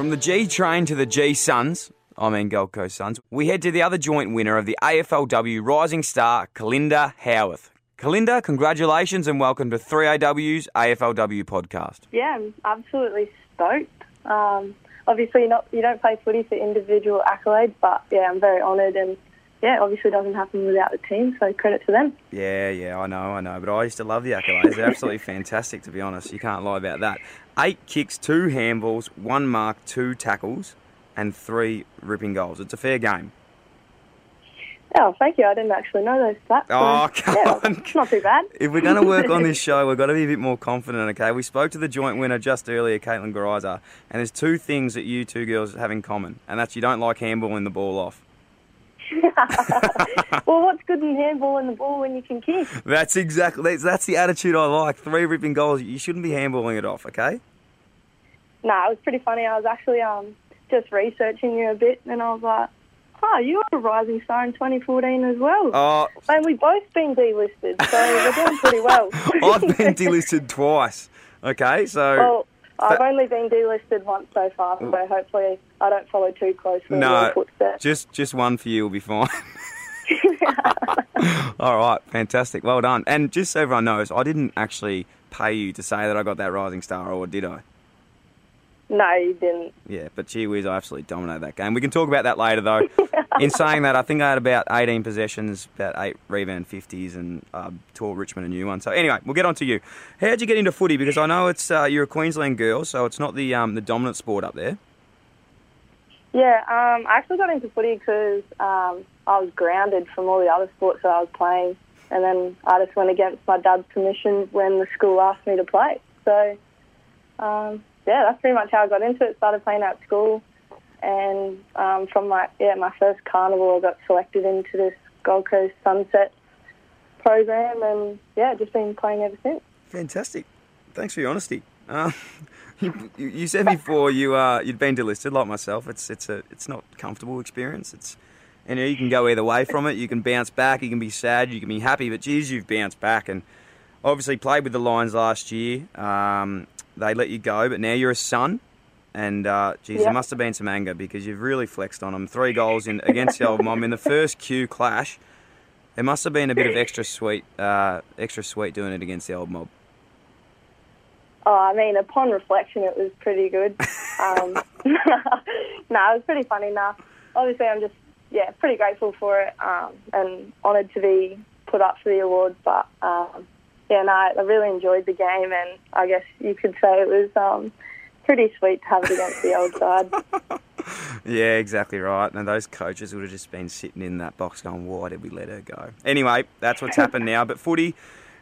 From the G train to the G Suns, I mean Gold Coast Suns, we head to the other joint winner of the AFLW Rising Star, Kalinda Howarth. Kalinda, congratulations and welcome to 3AW's AFLW podcast. Yeah, I'm absolutely stoked. Um, obviously, not you don't play footy for individual accolades, but yeah, I'm very honoured and yeah, obviously it doesn't happen without the team, so credit to them. Yeah, yeah, I know, I know. But I used to love the accolades. They're absolutely fantastic, to be honest. You can't lie about that. Eight kicks, two handballs, one mark, two tackles, and three ripping goals. It's a fair game. Oh, thank you. I didn't actually know those stats. Oh, so, come yeah, on. It's not too bad. If we're going to work on this show, we've got to be a bit more confident, okay? We spoke to the joint winner just earlier, Caitlin Greiser, and there's two things that you two girls have in common, and that's you don't like handballing the ball off. well, what's good in handballing the ball when you can kick? That's exactly that's, the attitude I like. Three ripping goals. You shouldn't be handballing it off, okay? No, it was pretty funny. I was actually um, just researching you a bit, and I was like, oh, you were a rising star in 2014 as well. Oh, And we've both been delisted, so we're doing pretty well. I've been delisted twice. Okay, so Well, I've only been delisted once so far, so mm. hopefully I don't follow too closely no, just just one for you will be fine. All right, fantastic. Well done. And just so everyone knows, I didn't actually pay you to say that I got that rising star, or did I? No, you didn't. Yeah, but gee whiz, I absolutely dominated that game. We can talk about that later, though. In saying that, I think I had about 18 possessions, about eight rebound 50s, and uh, taught Richmond a new one. So anyway, we'll get on to you. How'd you get into footy? Because I know it's uh, you're a Queensland girl, so it's not the um, the dominant sport up there. Yeah, um, I actually got into footy because um, I was grounded from all the other sports that I was playing, and then I just went against my dad's permission when the school asked me to play. So, um, yeah, that's pretty much how I got into it. Started playing at school, and um, from my yeah my first carnival, I got selected into this Gold Coast Sunset program, and yeah, just been playing ever since. Fantastic. Thanks for your honesty. Uh, you, you said before you uh, you'd been delisted like myself. It's it's a it's not comfortable experience. It's you know you can go either way from it. You can bounce back. You can be sad. You can be happy. But geez, you've bounced back and obviously played with the Lions last year. Um, they let you go, but now you're a son. And uh, geez, Yeah. there must have been some anger because you've really flexed on them. Three goals in against the old mom in the first Q clash. There must have been a bit of extra sweet, uh, extra sweet doing it against the old mob. Oh, I mean, upon reflection, it was pretty good. Um, no, it was pretty funny. Now, obviously, I'm just yeah pretty grateful for it um, and honoured to be put up for the award. But um, yeah, no, I really enjoyed the game, and I guess you could say it was um, pretty sweet to have it against the old side. Yeah, exactly right. And those coaches would have just been sitting in that box going, why did we let her go? Anyway, that's what's happened now. But footy,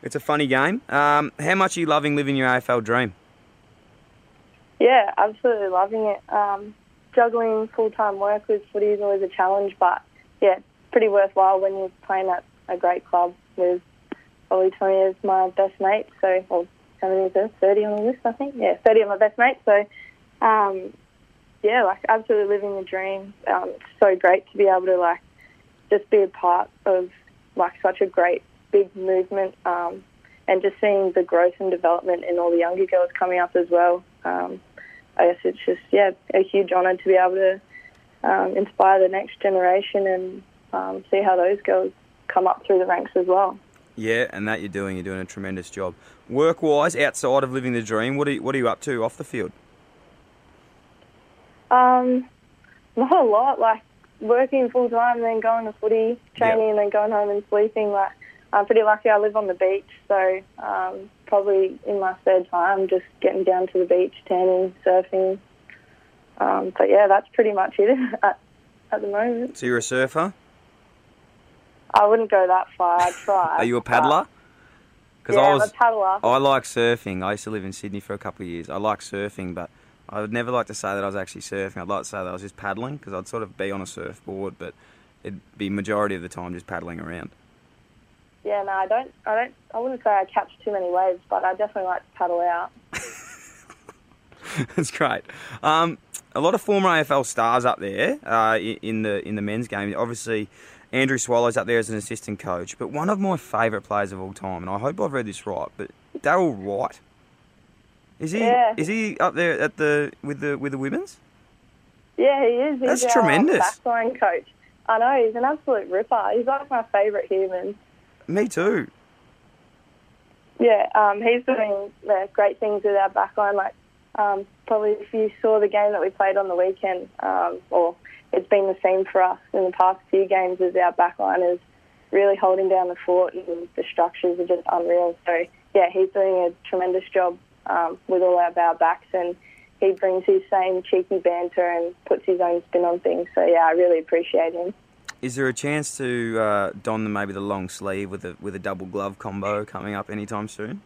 it's a funny game. Um, how much are you loving living your AFL dream? Yeah, absolutely loving it. Um, juggling full time work with footy is always a challenge, but yeah, it's pretty worthwhile when you're playing at a great club with probably 20 as my best mates. So, well, how many is there? 30 on the list, I think. Yeah, 30 of my best mates. So, um, yeah, like absolutely living the dream. Um, it's so great to be able to like just be a part of like such a great big movement um, and just seeing the growth and development in all the younger girls coming up as well. Um, I guess it's just yeah a huge honour to be able to um, inspire the next generation and um, see how those girls come up through the ranks as well. Yeah, and that you're doing. You're doing a tremendous job. Work wise, outside of living the dream, what are you, what are you up to off the field? Um, not a lot. Like working full time, then going to footy training, Yeah. and then going home and sleeping. Like I'm pretty lucky. I live on the beach, so um, probably in my spare time, just getting down to the beach, tanning, surfing. Um, but yeah, that's pretty much it at, at the moment. So you're a surfer? I wouldn't go that far. I'd try. Are you a paddler? Because yeah, I I'm was, a paddler. I like surfing. I used to live in Sydney for a couple of years. I like surfing, but I would never like to say that I was actually surfing. I'd like to say that I was just paddling because I'd sort of be on a surfboard, but it'd be majority of the time just paddling around. Yeah, no, I don't. I don't. I wouldn't say I catch too many waves, but I definitely like to paddle out. That's great. Um, a lot of former AFL stars up there uh, in the in the men's game. Obviously, Andrew Swallow's up there as an assistant coach. But one of my favourite players of all time, and I hope I've read this right, but Daryl Wright. Is he Yeah. is he up there at the with the with the women's? Yeah, he is. He's That's tremendous. Backline coach. I know he's an absolute ripper. He's like my favourite human. Me too. Yeah, um, he's doing uh, great things with our backline. Like, um, probably if you saw the game that we played on the weekend, um, or it's been the same for us in the past few games, is our backline is really holding down the fort, and the structures are just unreal. So, yeah, he's doing a tremendous job um, with all our backs, and he brings his same cheeky banter and puts his own spin on things. So, yeah, I really appreciate him. Is there a chance to uh, don maybe the long sleeve with a with a double glove combo coming up anytime soon?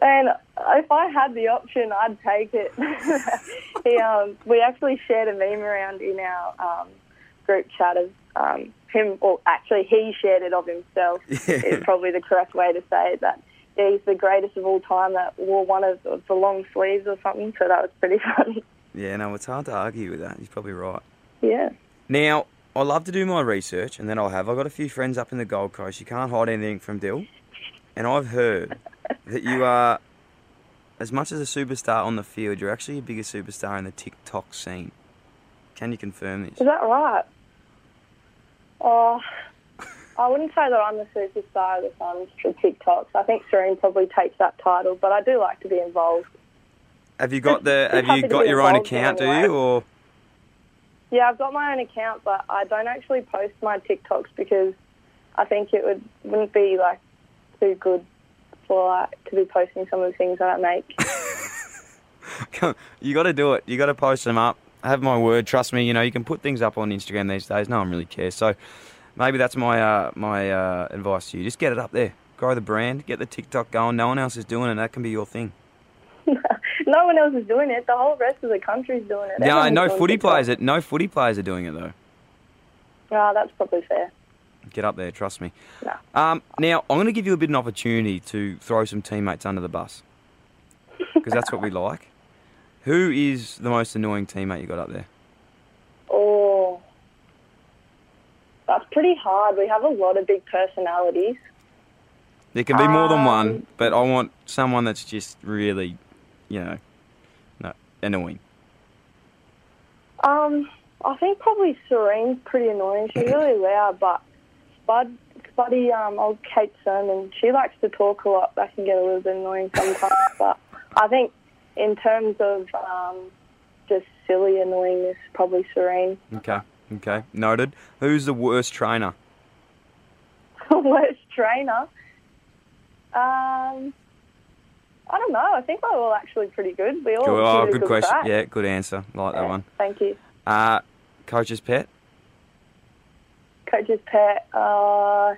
And if I had the option, I'd take it. he, um, we actually shared a meme around in our um, group chat of um, him, or actually he shared it of himself. Is probably the correct way to say it. That yeah, he's the greatest of all time that wore one of the long sleeves or something. So that was pretty funny. Yeah, no, it's hard to argue with that. He's probably right. Yeah. Now, I love to do my research, and then I'll have. I've got a few friends up in the Gold Coast. You can't hide anything from Dill. And I've heard that you are, as much as a superstar on the field, you're actually a bigger superstar in the TikTok scene. Can you confirm this? Is that right? Oh, I wouldn't say that I'm the superstar of the Suns for TikToks. I think Serene probably takes that title, but I do like to be involved. Have you got the? Have you got your own account? Do you or? Yeah, I've got my own account, but I don't actually post my TikToks because I think it would wouldn't be like too good for like to be posting some of the things that I make. you got to do it. You got to post them up. Have my word. Trust me. You know you can put things up on Instagram these days. No one really cares. So maybe that's my uh, my uh, advice to you. Just get it up there. Grow the brand. Get the TikTok going. No one else is doing it. That can be your thing. no one else is doing it. The whole rest of the country's doing it. No, no footy TikTok. players. Are, no footy players are doing it though. Ah, that's probably fair. Get up there. Trust me. No. Um, now I'm going to give you a bit of an opportunity to throw some teammates under the bus because that's what we like. Who is the most annoying teammate you got up there? Oh, that's pretty hard. We have a lot of big personalities. There can be more than one, Um, but I want someone that's just really, you know, no, annoying. Um, I think probably Serene's pretty annoying. She's really loud, but Spud, Spuddy, um, old Kate Surman, she likes to talk a lot. That can get a little bit annoying sometimes. but I think in terms of um, just silly annoyingness, probably Serene. Okay, okay, noted. Who's the worst trainer? Worst trainer. Um, I don't know. I think we're all actually pretty good. We all Good, oh, a good question. crack. Yeah, good answer. Like that one. Thank you. Uh, coach's pet. Coach's pet, uh,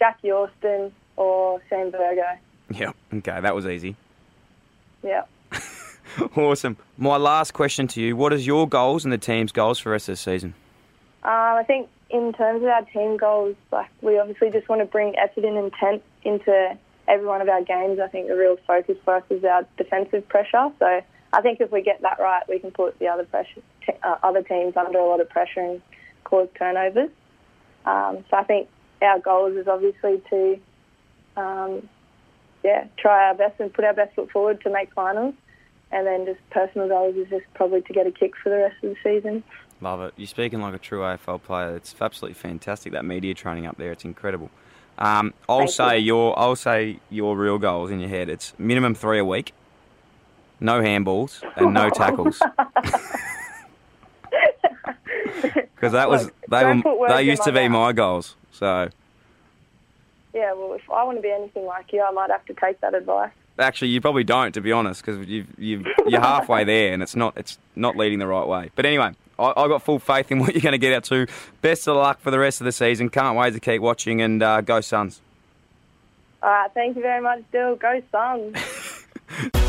Jacqui Yorston or Shane Virgo. Yeah. Okay, that was easy. Yeah. awesome. My last question to you: What is your goals and the team's goals for of the season? Um, I think in terms of our team goals, like we obviously just want to bring effort and intent into every one of our games. I think the real focus for us is our defensive pressure. So I think if we get that right, we can put the other pressure, t- uh, other teams under a lot of pressure and cause turnovers. Um, so I think our goals is obviously to, um, yeah, try our best and put our best foot forward to make finals. And then just personal goals is just probably to get a kick for the rest of the season. Love it. You're speaking like a true AFL player. It's absolutely fantastic. That media training up there, it's incredible. Um, I'll Thank say you. your I'll say your real goals in your head. It's minimum three a week, no handballs, and no tackles. Because that was Look, they were they used to be my goals. So Yeah, well, if I want to be anything like you, I might have to take that advice. actually, you probably don't, to be honest, because you you you're halfway there, and it's not it's not leading the right way. But anyway, I, I got full faith in what you're going to get out to. Best of luck for the rest of the season. Can't wait to keep watching and uh, go Suns. All right, thank you very much, Dill. Go Suns.